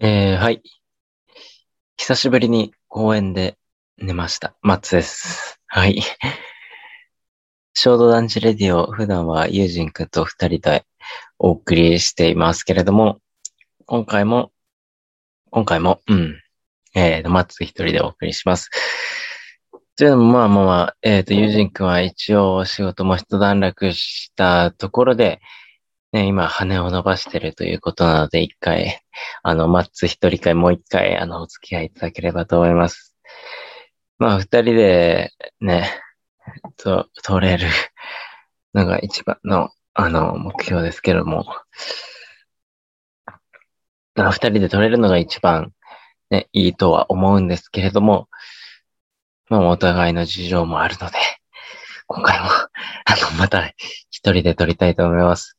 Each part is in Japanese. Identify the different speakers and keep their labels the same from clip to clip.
Speaker 1: えー、はい。久しぶりに公園で寝ました。マッツです。はい。小動団地レディオ、普段はユージンくんと二人でお送りしていますけれども、今回も、今回も、うん、えーと、マッツ一人でお送りします。というのも、まあまあまあ、えーと、ユージンくんは一応仕事も一段落したところで、ね、今羽を伸ばしてるということなので、一回、あの、マッツ一人会もう一回、あの、お付き合いいただければと思います。まあ、二人で、ね、と、取れるのが一番の、あの、目標ですけども、二人で取れるのが一番、ね、いいとは思うんですけれども、まあ、お互いの事情もあるので、今回も、あの、また一人で撮りたいと思います。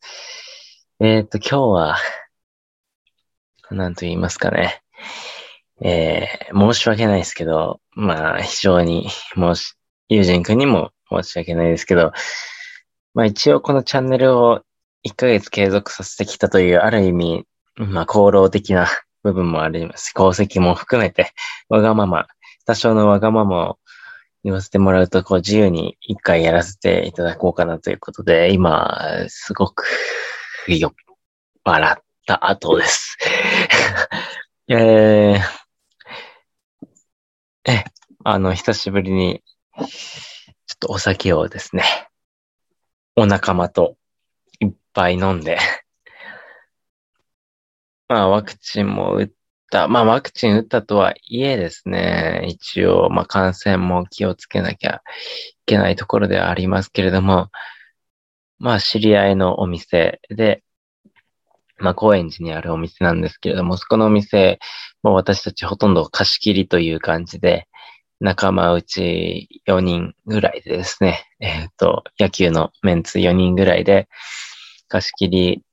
Speaker 1: えっ、と、今日は、なんと言いますかね。えー、申し訳ないですけど、まあ、非常に、申し、友人くんにも申し訳ないですけど、まあ一応このチャンネルを1ヶ月継続させてきたという、ある意味、まあ、功労的な 部分もあります。功績も含めて、わがまま、多少のわがままを言わせてもらうと、こう自由に一回やらせていただこうかなということで、今、すごく酔っ払った後です。えー、え、あの、久しぶりに、ちょっとお酒をですね、お仲間といっぱい飲んで、まあ、ワクチンも打った、まあ、ワクチン打ったとはいえですね、一応、まあ、感染も気をつけなきゃいけないところではありますけれども、まあ、知り合いのお店で、まあ、高円寺にあるお店なんですけれども、そこのお店、もう私たちほとんど貸し切りという感じで、仲間うち4人ぐらいでですね、えっ、と、野球のメンツ4人ぐらいで、貸し切り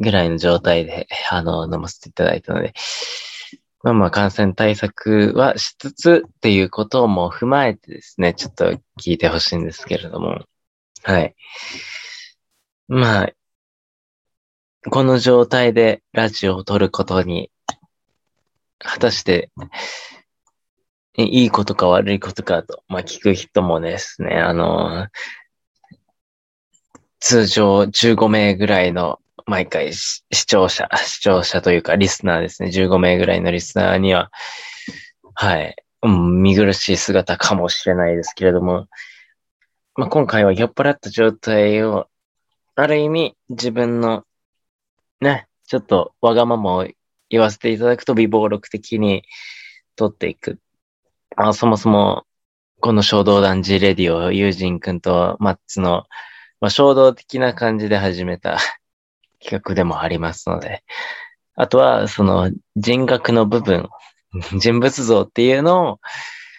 Speaker 1: ぐらいの状態で、あの、飲ませていただいたので、まあまあ感染対策はしつつっていうことも踏まえてですね、ちょっと聞いてほしいんですけれども、はい。まあ、この状態でラジオを撮ることに、果たして、いいことか悪いことかと、まあ聞く人もですね、あの、通常15名ぐらいの毎回視聴者、視聴者というかリスナーですね、15名ぐらいのリスナーには、はい、見苦しい姿かもしれないですけれども、まあ今回は酔っ払った状態を、ある意味自分のね、ちょっとわがままを言わせていただくと微暴録的に撮っていく。あそもそも、この衝動団地レディオ、ユージンくんとマッツの、まあ、衝動的な感じで始めた 企画でもありますので、あとは、その人格の部分、人物像っていうのを、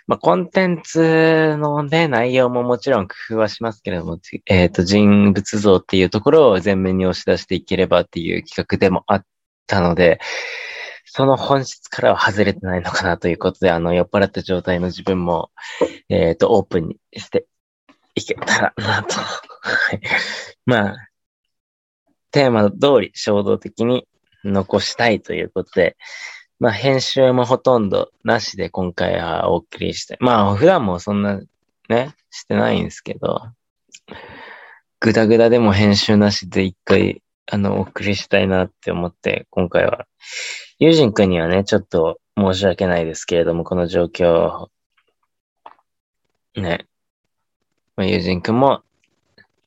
Speaker 1: まあ、コンテンツのね、内容ももちろん工夫はしますけれども、えっ、と、人物像っていうところを前面に押し出していければっていう企画でもあったので、その本質からは外れてないのかなということで、あの、酔っ払った状態の自分も、えっ、と、オープンにしていけたらなと。まあ、テーマ通り衝動的に残したいということで、まあ、編集もほとんどなしで今回はお送りして、まあ、普段もそんなね、してないんですけど、ぐだぐだでも編集なしで一回、あの、お送りしたいなって思って、今回は、ユージン君にはね、ちょっと申し訳ないですけれども、この状況、ね、まあ、ユージン君も、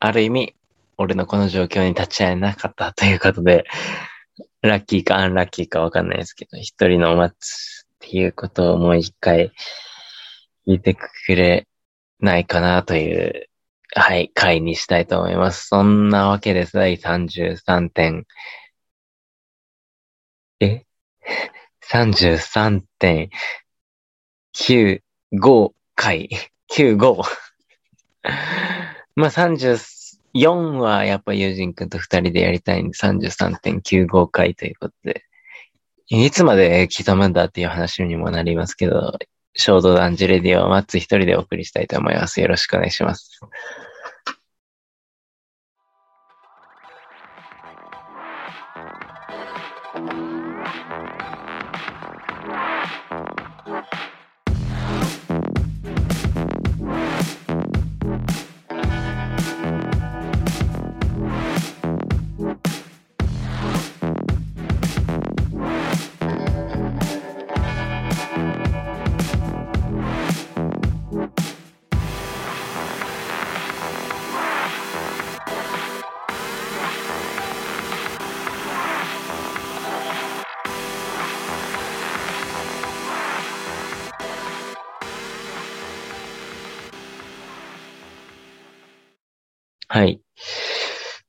Speaker 1: ある意味、俺のこの状況に立ち会えなかったということで、ラッキーかアンラッキーかわかんないですけど、一人の待つっていうことをもう一回聞いてくれないかなという、はい、回にしたいと思います。そんなわけです。第33点。え ?33.95 回。95。まあ、4はやっぱ友人くんと2人でやりたいんで33.95回ということで、いつまで刻むんだっていう話にもなりますけど、衝動団地レディオはマッツ一人でお送りしたいと思います。よろしくお願いします。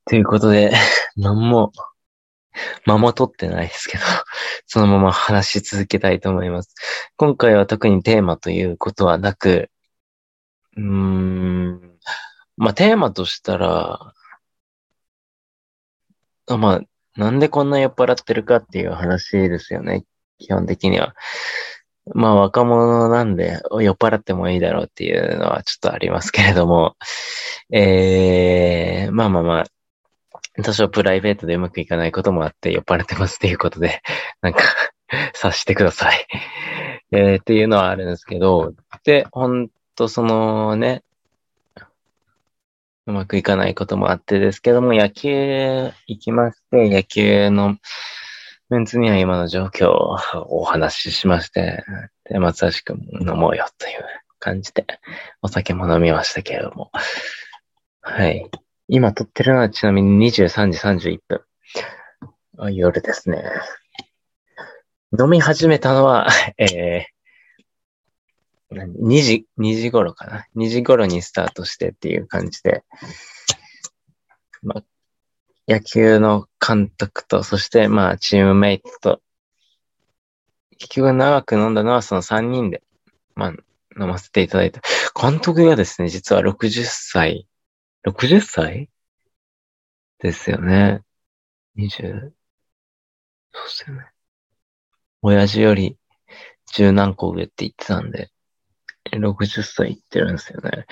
Speaker 1: ということで、何も、間も取ってないですけど、そのまま話し続けたいと思います。今回は特にテーマということはなく、うーん、まあテーマとしたら、まあ、なんでこんな酔っ払ってるかっていう話ですよね。基本的には。まあ若者なんで酔っ払ってもいいだろうっていうのはちょっとありますけれども、えー、まあまあまあ、多少プライベートでうまくいかないこともあって酔っ払ってますっていうことで、なんか察してください えー、っていうのはあるんですけど、で、ほんとそのね、うまくいかないこともあってですけども、野球行きまして、野球のメンツには今の状況をお話ししまして、で、松橋くん飲もうよという感じで、お酒も飲みましたけれども。はい。今撮ってるのはちなみに23時31分。夜ですね。飲み始めたのは、えー、2時、2時頃かな？2時頃にスタートしてっていう感じで、まあ、野球の監督と、そしてまあチームメイトと、結局長く飲んだのはその3人で、まあ飲ませていただいて、監督がですね、実は60歳、60歳ですよね。20、そうですよね。親父より十何個上って言ってたんで、60歳いってるんですよね。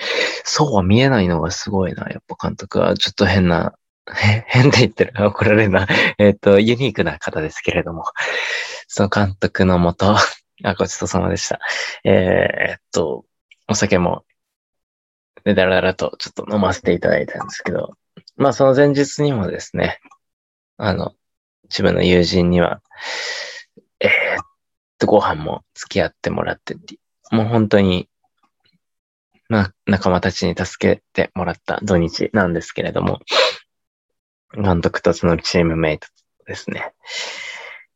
Speaker 1: そうは見えないのがすごいな。やっぱ監督はちょっと変な変で言ってる。怒られるな。えっ、ー、と、ユニークな方ですけれども、その監督のもと、あ、ごちそうさまでした。えー、っと、お酒も、でだらだらとちょっと飲ませていただいたんですけど、まあその前日にもですね、あの、自分の友人には、えー、っと、ご飯も付き合ってもらってて、もう本当に、まあ仲間たちに助けてもらった土日なんですけれども、監督とそのチームメイトですね。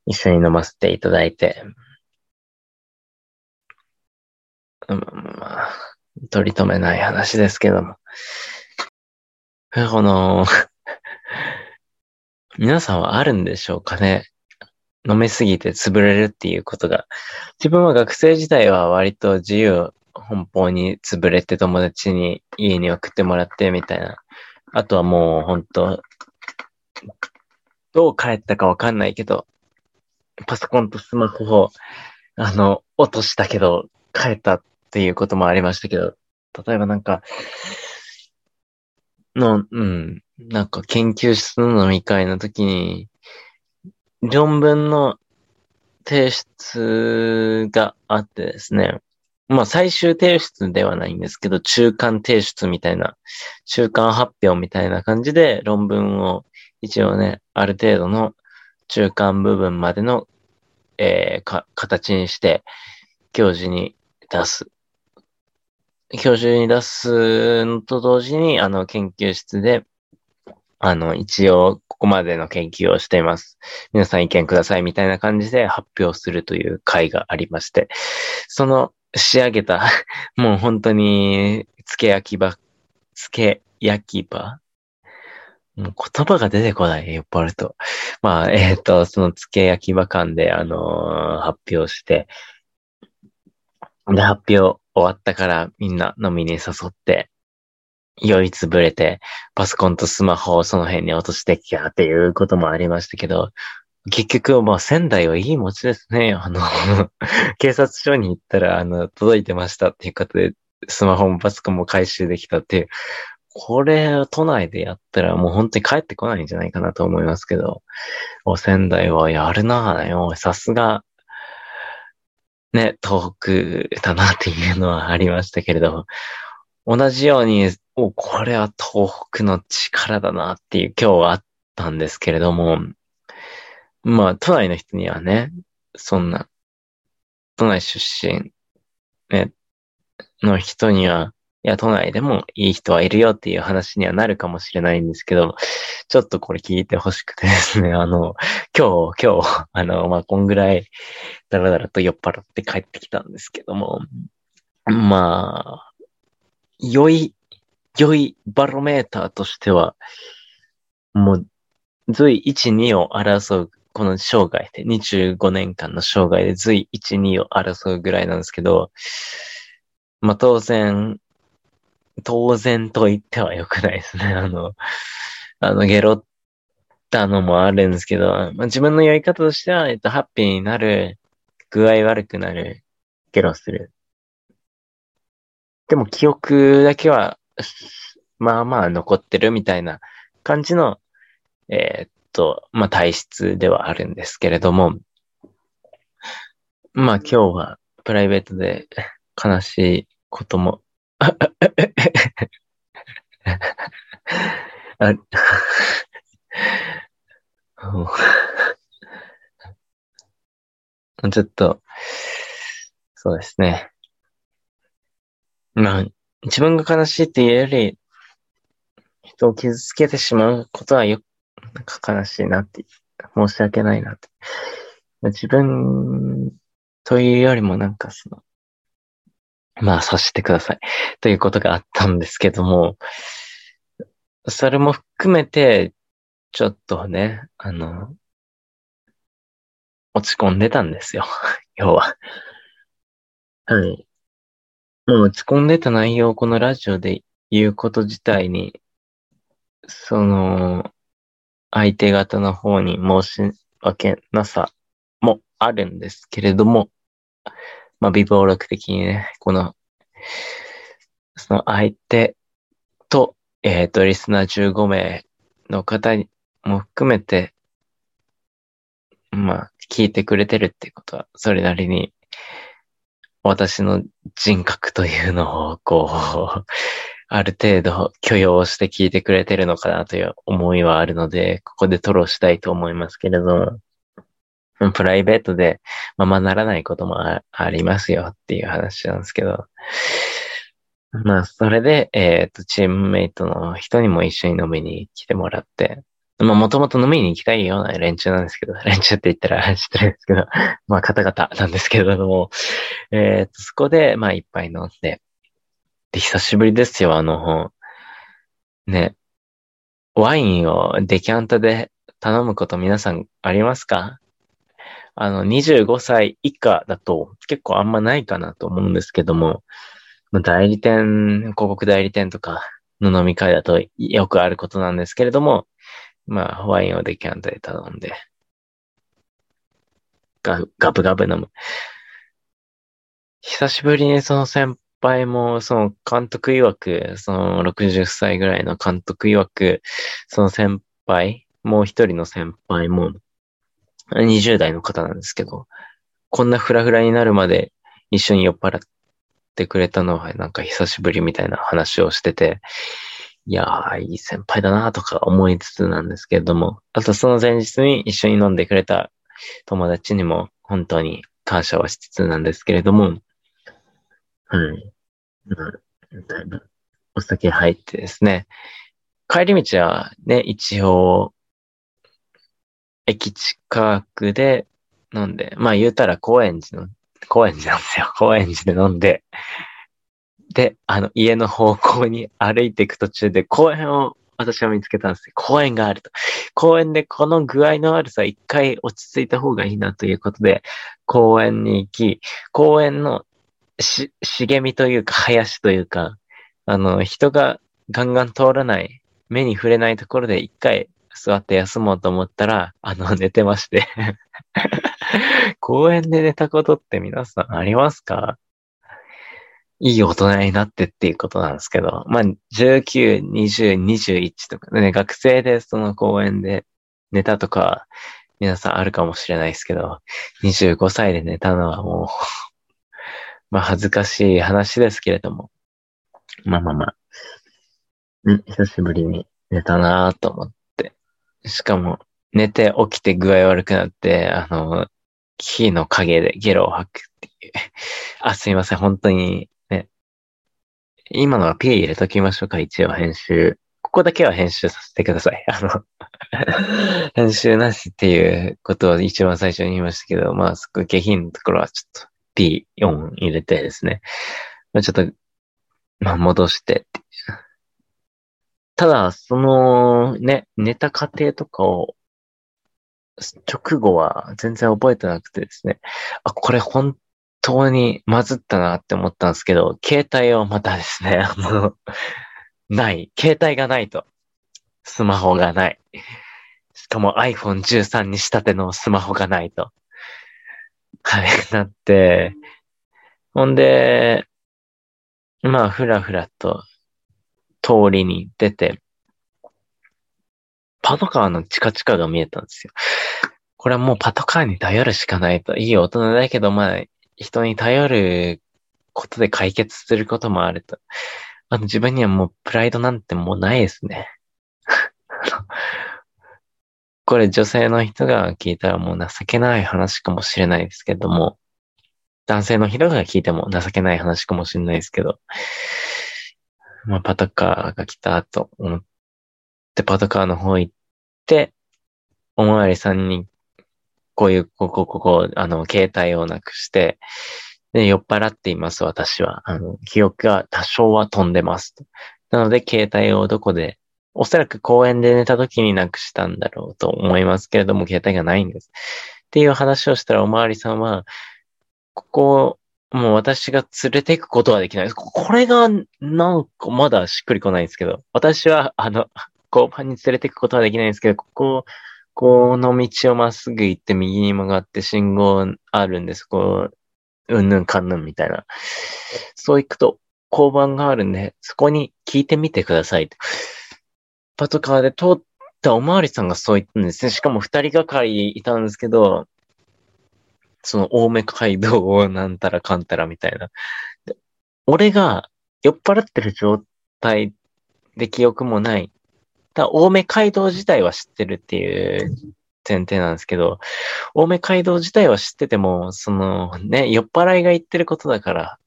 Speaker 1: 一緒に飲ませていただいて、まあ、取り留めない話ですけども。この、皆さんはあるんでしょうかね飲みすぎて潰れるっていうことが。自分は学生時代は割と自由奔放に潰れて友達に家に送ってもらってみたいな。あとはもう本当どう帰ったかわかんないけど、パソコンとスマホを、あの、落としたけど、帰ったっていうこともありましたけど、例えばなんか、の、うん、なんか研究室の飲み会の時に、論文の提出があってですね、まあ最終提出ではないんですけど、中間提出みたいな、中間発表みたいな感じで論文を一応ね、ある程度の中間部分までの、えー、か、形にして、教授に出す。教授に出すのと同時に、あの、研究室で、あの、一応、ここまでの研究をしています。皆さん意見くださいみたいな感じで発表するという会がありまして、その仕上げた、もう本当に、付け焼き場、付け焼き場もう言葉が出てこない、酔っ払うと。まあ、えっ、ー、と、その付け焼き場館で、あのー、発表して、で、発表終わったからみんな飲みに誘って、酔いつぶれて、パソコンとスマホをその辺に落としてきたっていうこともありましたけど、結局、まあ、仙台はいい持ちですね。あの 警察署に行ったら、あの、届いてましたっていうことで、スマホもパソコンも回収できたっていう、これ、都内でやったらもう本当に帰ってこないんじゃないかなと思いますけど、お仙台はやるなぁよ。さすが、ね、東北だなっていうのはありましたけれど、同じように、お、これは東北の力だなっていう今日はあったんですけれども、まあ、都内の人にはね、そんな、都内出身、ね、の人には、いや、都内でもいい人はいるよっていう話にはなるかもしれないんですけど、ちょっとこれ聞いてほしくてですね、あの、今日、今日、あの、まあ、こんぐらい、だらだらと酔っ払って帰ってきたんですけども、まあ、酔い、良いバロメーターとしては、もう、随1、2を争う、この生涯で、25年間の生涯で随1、2を争うぐらいなんですけど、まあ当然、当然と言っては良くないですね。あの、あの、ゲロったのもあるんですけど、まあ、自分のやり方としては、えっと、ハッピーになる、具合悪くなる、ゲロする。でも記憶だけは、まあまあ残ってるみたいな感じの、えー、っと、まあ体質ではあるんですけれども、まあ今日はプライベートで悲しいことも あちょっと、そうですね。まあ、自分が悲しいっていうより、人を傷つけてしまうことはよ、なんか悲しいなって、申し訳ないなって。自分というよりもなんかその、まあ、察してください。ということがあったんですけども、それも含めて、ちょっとね、あの、落ち込んでたんですよ。要は。はい。もう落ち込んでた内容をこのラジオで言うこと自体に、その、相手方の方に申し訳なさもあるんですけれども、まあ、微暴力的にね、この、その相手と、えっ、ー、と、リスナー15名の方も含めて、まあ、聞いてくれてるってことは、それなりに、私の人格というのを、こう、ある程度許容して聞いてくれてるのかなという思いはあるので、ここで吐露したいと思いますけれども、プライベートでままならないこともありますよっていう話なんですけど、まあ、それで、えっ、ー、と、チームメイトの人にも一緒に飲みに来てもらって、まあ、もともと飲みに行きたいような連中なんですけど、連中って言ったら知ってるんですけど、まあ、方々なんですけれども、えっ、ー、と、そこで、まあ、一杯飲んで、で、久しぶりですよ、あの、ね、ワインをデキャンタで頼むこと皆さんありますか？あの、25歳以下だと結構あんまないかなと思うんですけども、代理店、広告代理店とかの飲み会だとよくあることなんですけれども、まあ、ホワインをデキャンタで頼んで、ガガブガブ飲む。久しぶりにその先輩も、その監督曰く、その60歳ぐらいの監督曰く、その先輩、もう一人の先輩も、20代の方なんですけど、こんなフラフラになるまで一緒に酔っ払っってくれたのはなんか久しぶりみたいな話をしてて、いやー、いい先輩だなとか思いつつなんですけれども、あとその前日に一緒に飲んでくれた友達にも本当に感謝はしつつなんですけれども、はい。だいぶお酒入ってですね、帰り道はね、一応、駅近くで飲んで、まあ言うたら高円寺の、高円寺なんですよ。高円寺で飲んで、で、あの、家の方向に歩いていく途中で公園を私は見つけたんですよ。公園があると。公園でこの具合の悪さ一回落ち着いた方がいいなということで、公園に行き、公園のし、茂みというか林というか、あの、人がガンガン通らない、目に触れないところで一回座って休もうと思ったら、あの、寝てまして。公園で寝たことって皆さんありますか？いい大人になってっていうことなんですけど、まあ、19、20、21とか。ね、学生でその公園で寝たとか、皆さんあるかもしれないですけど、25歳で寝たのはもう まあ恥ずかしい話ですけれども、まあまあまあ、うん、久しぶりに寝たなぁと思って、しかも寝て起きて具合悪くなって、あの、火の影でゲロを吐くっていう。あ、すいません、本当にね今のは P 入れときましょうか、一応編集。ここだけは編集させてください。あの 編集なしっていうことを一番最初に言いましたけど、まあ、そこ下品のところはちょっと P4 入れてですね。まあ、ちょっと、まあ、戻してただ、その、ね、寝た過程とかを、直後は全然覚えてなくてですね。あ、これ本当にまずったなって思ったんですけど、携帯をまたですね、あの、ない。携帯がないと。スマホがない。しかも iPhone13 に仕立てのスマホがないと。はい、なって、ほんで、まあ、ふらふらと通りに出て、パトカーのチカチカが見えたんですよ。これはもうパトカーに頼るしかないと。いい大人だけど、まあ、人に頼ることで解決することもあると。あの、自分にはもうプライドなんてもうないですね。これ女性の人が聞いたらもう情けない話かもしれないですけども、男性の人が聞いても情けない話かもしれないですけど、まあ、パトカーが来たと思って、パトカーの方行って、おまわりさんに、こういう、ここ、ここ、あの、携帯をなくして、で、酔っ払っています、私は。あの、記憶が多少は飛んでます。なので、携帯をどこで、おそらく公園で寝た時になくしたんだろうと思いますけれども、携帯がないんです。っていう話をしたら、おまわりさんは、ここもう私が連れて行くことはできないです。これが、なんかまだしっくりこないんですけど、私は、あの、交番に連れて行くことはできないんですけど、ここ、この道をまっすぐ行って右に曲がって信号あるんです。こう、うんぬんかんぬんみたいな。そう行くと交番があるんで、そこに聞いてみてください。パトカーで通ったおまわりさんがそう言ったんですね。しかも二人がかりいたんですけど、その青梅街道をなんたらかんたらみたいな。俺が酔っ払ってる状態で記憶もない。だ青梅街道自体は知ってるっていう前提なんですけど、青梅街道自体は知ってても、そのね、酔っ払いが言ってることだから、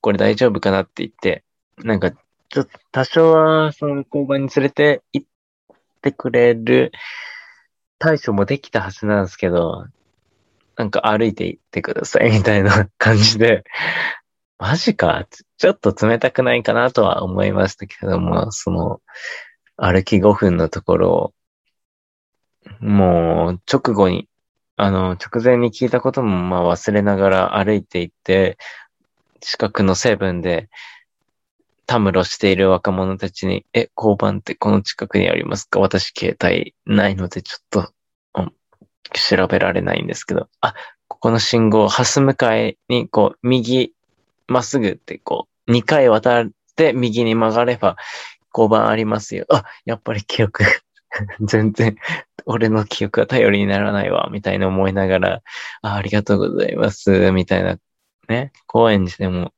Speaker 1: これ大丈夫かなって言って、なんか、ちょっと多少はその交番に連れて行ってくれる対処もできたはずなんですけど、なんか歩いて行ってくださいみたいな感じで、マジか。ちょっと冷たくないかなとは思いましたけども、その、歩き5分のところを、もう直後に、あの、直前に聞いたこともまあ忘れながら歩いて行って、近くのセブンで、たむろしている若者たちに、え、交番ってこの近くにありますか？私携帯ないのでちょっと調べられないんですけど、あ、ここの信号、ハス向かいに、こう、右、まっすぐってこう、2回渡って右に曲がれば、交番ありますよ。あ、やっぱり記憶 全然、俺の記憶が頼りにならないわ、みたいな思いながら、あありがとうございます、みたいな、ね、公園にしても、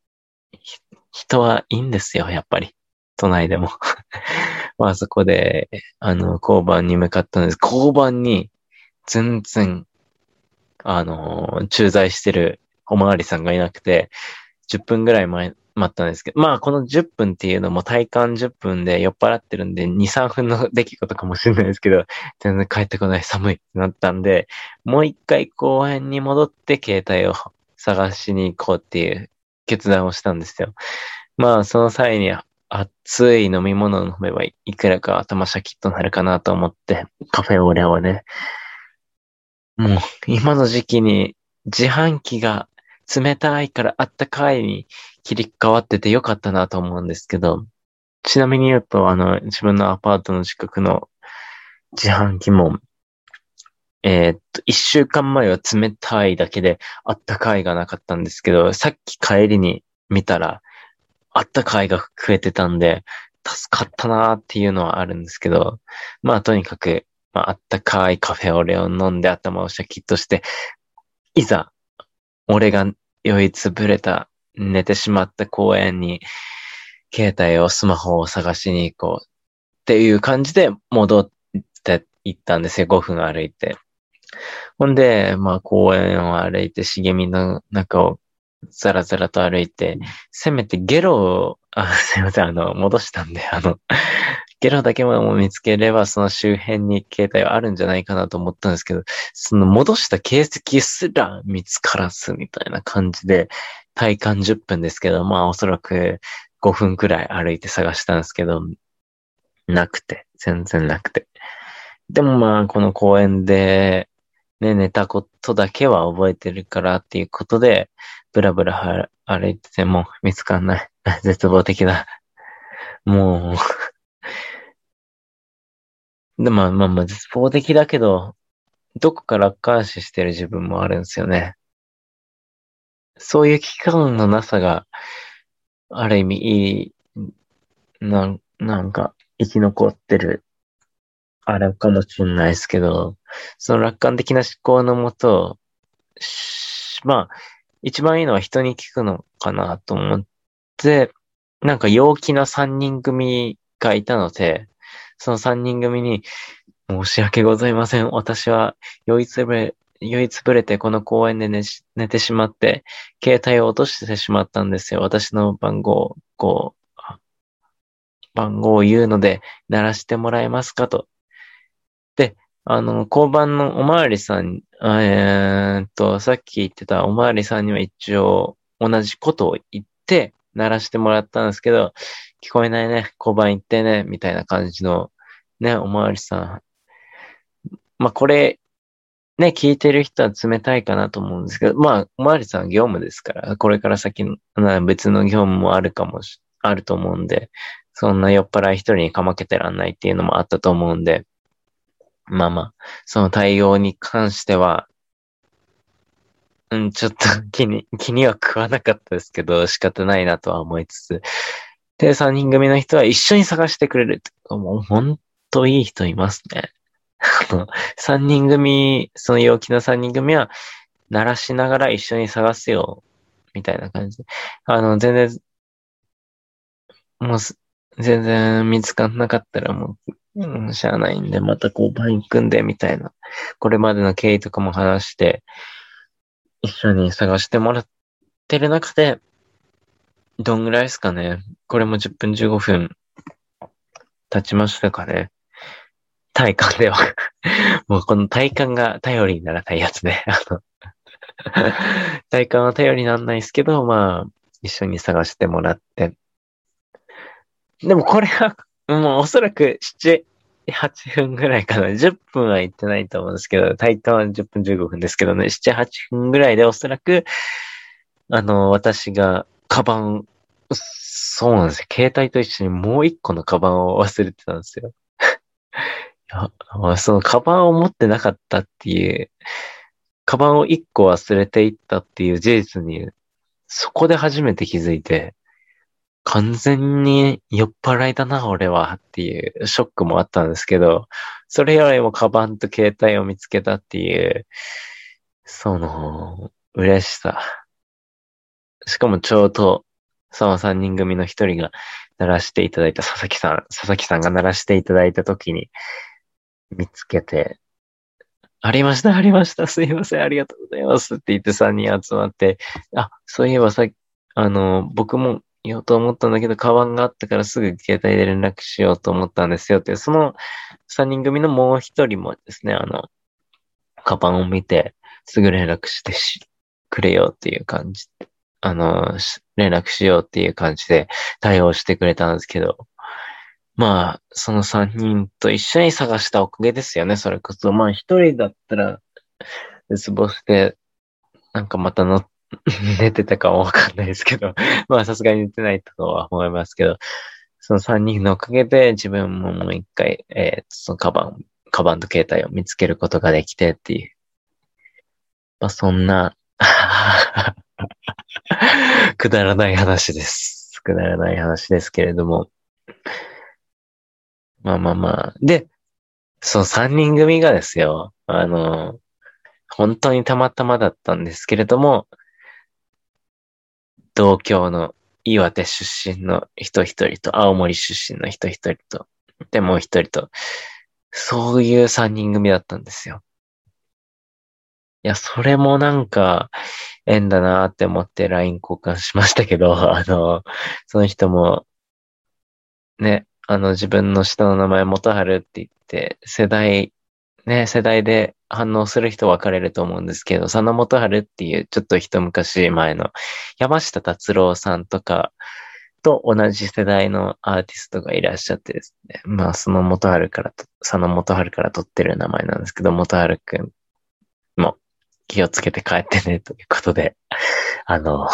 Speaker 1: 人はいいんですよ、やっぱり。都内でも まあそこで、あの、交番に向かったんです。交番に、全然、あの、駐在してるおまわりさんがいなくて、10分ぐらい前、待ったんですけど、まあこの10分っていうのも体感10分で酔っ払ってるんで2、3分の出来事かもしれないですけど、全然帰ってこない寒いってなったんで、もう一回公園に戻って携帯を探しに行こうっていう決断をしたんですよ。まあその際に熱い飲み物を飲めばいくらか頭シャキッとなるかなと思って、カフェオレをね、もう、今の時期に自販機が冷たいからあったかいに切り替わっててよかったなと思うんですけど、ちなみに言うと、あの、自分のアパートの近くの自販機も、えー、っと、一週間前は冷たいだけであったかいがなかったんですけど、さっき帰りに見たら、あったかいが増えてたんで、助かったなーっていうのはあるんですけど、まあとにかくまあ、ったかいカフェオレを飲んで頭をシャキッとして、いざ、俺が酔いつぶれた、寝てしまった公園に、携帯を、スマホを探しに行こうっていう感じで戻って行ったんですよ。5分歩いて。ほんで、まあ公園を歩いて茂みの中をザラザラと歩いて、せめてゲロを、あ、すいません、あの、戻したんで、あの、ゲロだけも見つければ、その周辺に携帯はあるんじゃないかなと思ったんですけど、その戻した形跡すら見つからずみたいな感じで、体感10分ですけど、まあおそらく5分くらい歩いて探したんですけど、なくて、全然なくて。でもまあ、この公園で、ね、寝たことだけは覚えてるからっていうことで、ブラブラ歩いてても見つかんない。絶望的だ。もうで、まあまあまあ、絶望的だけど、どこか楽観視してる自分もあるんですよね。そういう危機感のなさが、ある意味いい、なん、なんか、生き残ってる、あれかもしれないですけど、その楽観的な思考のもと、まあ、一番いいのは人に聞くのかなと思って、なんか陽気な三人組がいたので、その三人組に、申し訳ございません。私は酔いつぶれ、酔いつぶれてこの公園で寝寝てしまって、携帯を落としてしまったんですよ。私の番号、こう、番号を言うので、鳴らしてもらえますかと。で、あの、交番のおまわりさん、えー、っと、さっき言ってたおまわりさんには一応同じことを言って、鳴らしてもらったんですけど、聞こえないね、交番行ってね、みたいな感じの、ね、おまわりさん、まあこれ、ね、聞いてる人は冷たいかなと思うんですけど、まあ、おまわりさん業務ですから、これから先の別の業務もあるかもし、あると思うんで、そんな酔っ払い一人にかまけてらんないっていうのもあったと思うんで、まあまあ、その対応に関しては、うん、ちょっと気に、気には食わなかったですけど、仕方ないなとは思いつつ、で、三人組の人は一緒に探してくれる。もうほんといい人いますね。三人組、その陽気な三人組は、鳴らしながら一緒に探すよ、みたいな感じで。あの、全然、もう、全然見つかんなかったらもう、うん、しゃあないんで、またこう、バイン組んで、みたいな。これまでの経緯とかも話して、一緒に探してもらってる中で、どんぐらいですかね。これも10分15分経ちましたかね。体感では もうこの体感が頼りにならないやつね。体感は頼りにならないですけど、まあ、一緒に探してもらって。でもこれは、もうおそらく7、8分ぐらいかな。10分は行ってないと思うんですけど、体感は10分15分ですけどね、7、8分ぐらいでおそらく、あの、私が、カバン、そうなんですよ。携帯と一緒にもう一個のカバンを忘れてたんですよ。や、そのカバンを持ってなかったっていう、カバンを一個忘れていったっていう事実に、そこで初めて気づいて、完全に酔っ払いだな、俺はっていうショックもあったんですけど、それよりもカバンと携帯を見つけたっていう、その、嬉しさ。しかもちょうど、その三人組の一人が鳴らしていただいた佐々木さん、佐々木さんが鳴らしていただいた時に、見つけて、ありました、ありました、すいません、ありがとうございますって言って3人集まって、あ、そういえばさあの、僕も言おうと思ったんだけど、カバンがあったからすぐ携帯で連絡しようと思ったんですよって、その3人組のもう一人もですね、あの、カバンを見て、すぐ連絡して、くれよっていう感じ、あの、連絡しようっていう感じで対応してくれたんですけど、まあ、その三人と一緒に探したおかげですよね、それこそ。まあ、一人だったら、絶望して、なんかまたの、寝てたかもわかんないですけど、まあ、さすがに寝てないとは思いますけど、その三人のおかげで自分ももう一回、えー、そのカバン、カバンと携帯を見つけることができてっていう。まあ、そんな くだらない話です。くだらない話ですけれども、まあまあまあ。で、その三人組がですよ、あの、本当にたまたまだったんですけれども、同郷の岩手出身の人一人と、青森出身の人一人と、で、もう一人と、そういう三人組だったんですよ。いや、それもなんか、縁だなって思って LINE 交換しましたけど、あの、その人も、ね、あの、自分の下の名前、元春って言って、世代、ね、世代で反応する人分かれると思うんですけど、佐野元春っていう、ちょっと一昔前の、山下達郎さんとかと同じ世代のアーティストがいらっしゃってですね。まあ、その元春からと、佐野元春から取ってる名前なんですけど、元春くんも気をつけて帰ってね、ということで、あの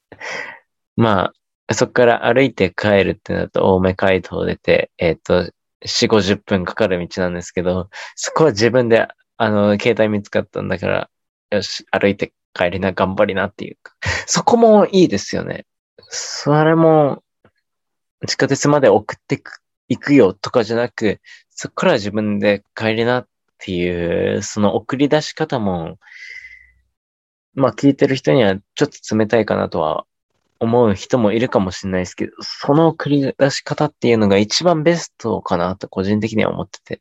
Speaker 1: まあ、そこから歩いて帰るってなると、青梅街道出て、えっ、ー、と、4、50分かかる道なんですけど、そこは自分で、あの、携帯見つかったんだから、よし、歩いて帰りな、頑張りなっていうか、そこもいいですよね。それも、地下鉄まで送ってく、行くよとかじゃなく、そこから自分で帰りなっていう、その送り出し方も、まあ聞いてる人にはちょっと冷たいかなとは思う人もいるかもしれないですけど、その繰り出し方っていうのが一番ベストかなと個人的には思ってて、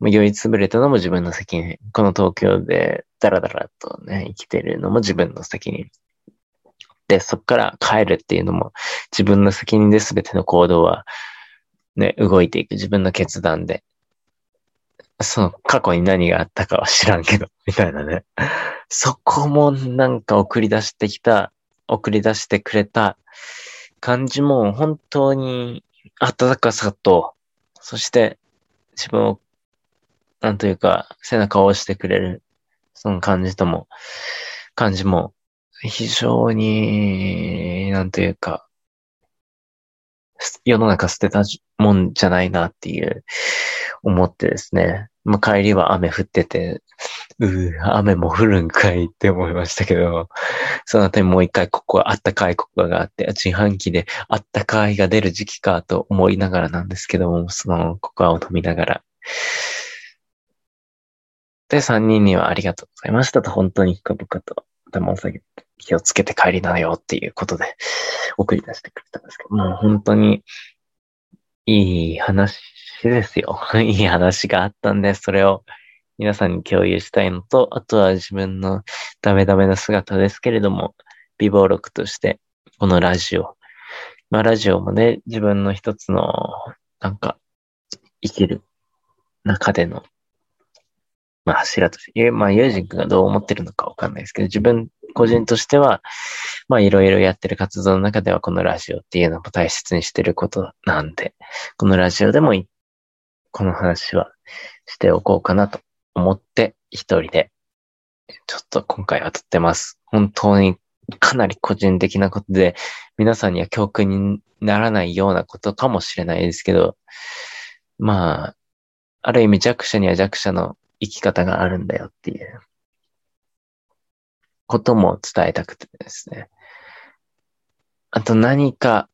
Speaker 1: 酔い潰れたのも自分の責任。この東京でダラダラとね、生きてるのも自分の責任。で、そこから帰るっていうのも自分の責任で全ての行動はね、動いていく自分の決断で。その過去に何があったかは知らんけど、みたいなね。そこもなんか送り出してきた送り出してくれた感じも本当に温かさと、そして自分を、なんというか背中を押してくれる、その感じとも、感じも非常に、なんというか、世の中捨てたもんじゃないなっていう思ってですね。まあ、帰りは雨降ってて、うー、雨も降るんかいって思いましたけど、その後にもう一回ここはあったかいここがあって、自販機であったかいが出る時期かと思いながらなんですけども、そのココアを飲みながら。で、三人にはありがとうございましたと、本当に深々と頭を下げて気をつけて帰りなよっていうことで送り出してくれたんですけど、もう本当にいい話ですよ。いい話があったんで、それを皆さんに共有したいのと、あとは自分のダメダメな姿ですけれども、美貌録として、このラジオ。まあラジオもね、自分の一つの、なんか、生きる中での、まあ柱として、まあユージン君がどう思ってるのかわかんないですけど、自分個人としては、まあいろいろやってる活動の中ではこのラジオっていうのも大切にしてることなんで、このラジオでもこの話はしておこうかなと思って一人でちょっと今回は撮ってます。本当にかなり個人的なことで皆さんには教訓にならないようなことかもしれないですけど、まあ、ある意味弱者には弱者の生き方があるんだよっていうことも伝えたくてですね。あと何か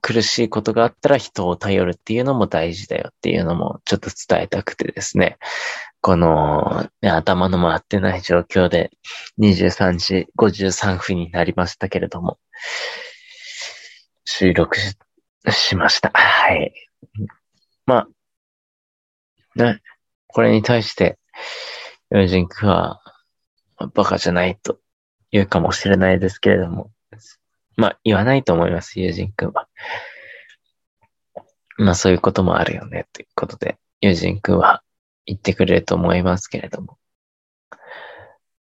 Speaker 1: 苦しいことがあったら人を頼るっていうのも大事だよっていうのもちょっと伝えたくてですね。この、ね、頭の回ってない状況で23時53分になりましたけれども、収録ししました。はい。まあ、ね、これに対して、ヨジン君は、バカじゃないと言うかもしれないですけれども、まあ、言わないと思います、友人くんは。まあ、そういうこともあるよね、ということで、友人くんは言ってくれると思いますけれども。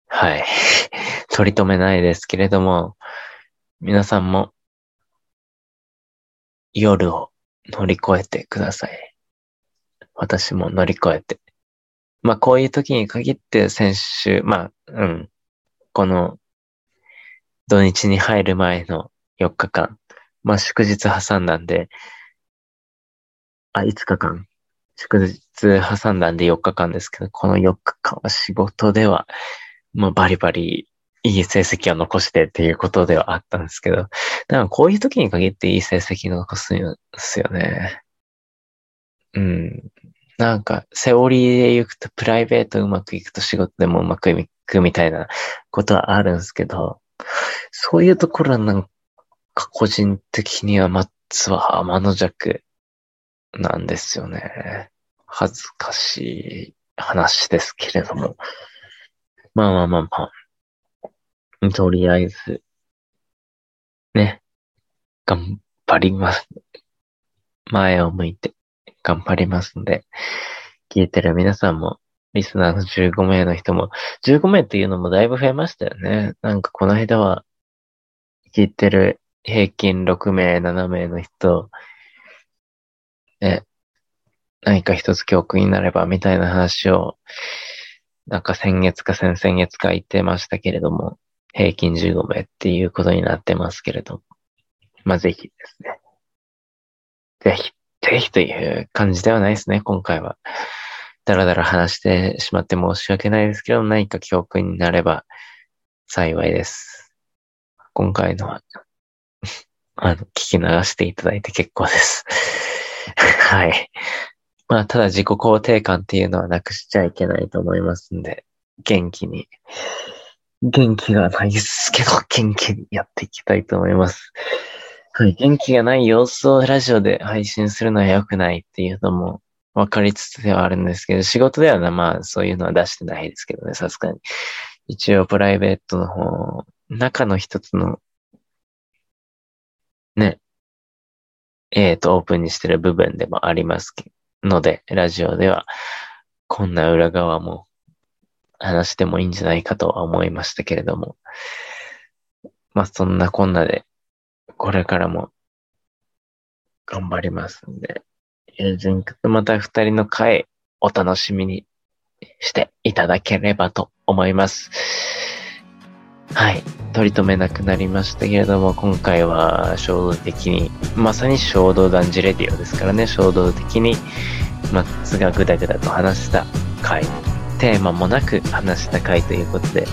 Speaker 1: はい。取り留めないですけれども、皆さんも、夜を乗り越えてください。私も乗り越えて。まあ、こういう時に限って先週、まあ、うん。この土日に入る前の4日間。まあ、祝日挟んだんで、あ、5日間。祝日挟んだんで4日間ですけど、この4日間は仕事では、まあ、バリバリいい成績を残してっていうことではあったんですけど、だからこういう時に限っていい成績を残すんですよね。うん。なんか、セオリーで行くとプライベートうまくいくと仕事でもうまくいくみたいなことはあるんですけど、そういうところはなんか個人的にはマッツは天の弱なんですよね。恥ずかしい話ですけれども。まあまあまあまあ。とりあえず、ね、頑張ります。前を向いて頑張りますので、聞いてる皆さんもリスナーの15名の人も、15名っていうのもだいぶ増えましたよね。なんかこの間は、聞いてる平均6名、7名の人、ね、何か一つ教訓になればみたいな話を、なんか先月か先々月か言ってましたけれども、平均15名っていうことになってますけれども、まあぜひですね。ぜひ、ぜひという感じではないですね、今回は。だらだら話してしまって申し訳ないですけど、何か教訓になれば幸いです。今回のは、あの、聞き流していただいて結構です。はい。まあ、ただ自己肯定感っていうのはなくしちゃいけないと思いますんで、元気に、元気がないですけど、元気にやっていきたいと思います。はい。元気がない様子をラジオで配信するのは良くないっていうのも分かりつつではあるんですけど、仕事ではまあそういうのは出してないですけどね、さすがに。一応プライベートの方、中の一つの、ね、えっ、ー、と、オープンにしてる部分でもありますので、ラジオでは、こんな裏側も話してもいいんじゃないかとは思いましたけれども、まあそんなこんなで、これからも頑張りますんで、友人とまた二人の会お楽しみにしていただければと思います。はい。取り留めなくなりましたけれども、今回は衝動的に、まさに衝動断じレディオですからね、衝動的に、マッツがぐだぐだと話した回、テーマもなく話した回ということで、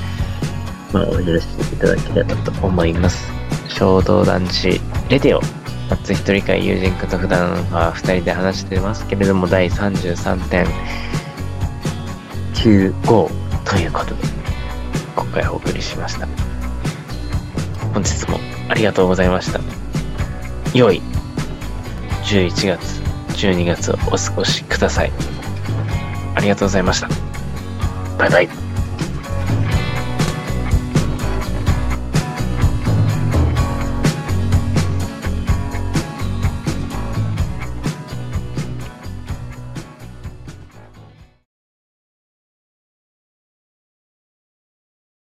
Speaker 1: まあ、お許しいただければと思います。衝動断じレディオ、マッツ一人会友人くと普段は二人で話してますけれども、第33.95ということで、今回お送りしました。本日もありがとうございました。良い11月、12月をお過ごしください。ありがとうございました。バイバイ。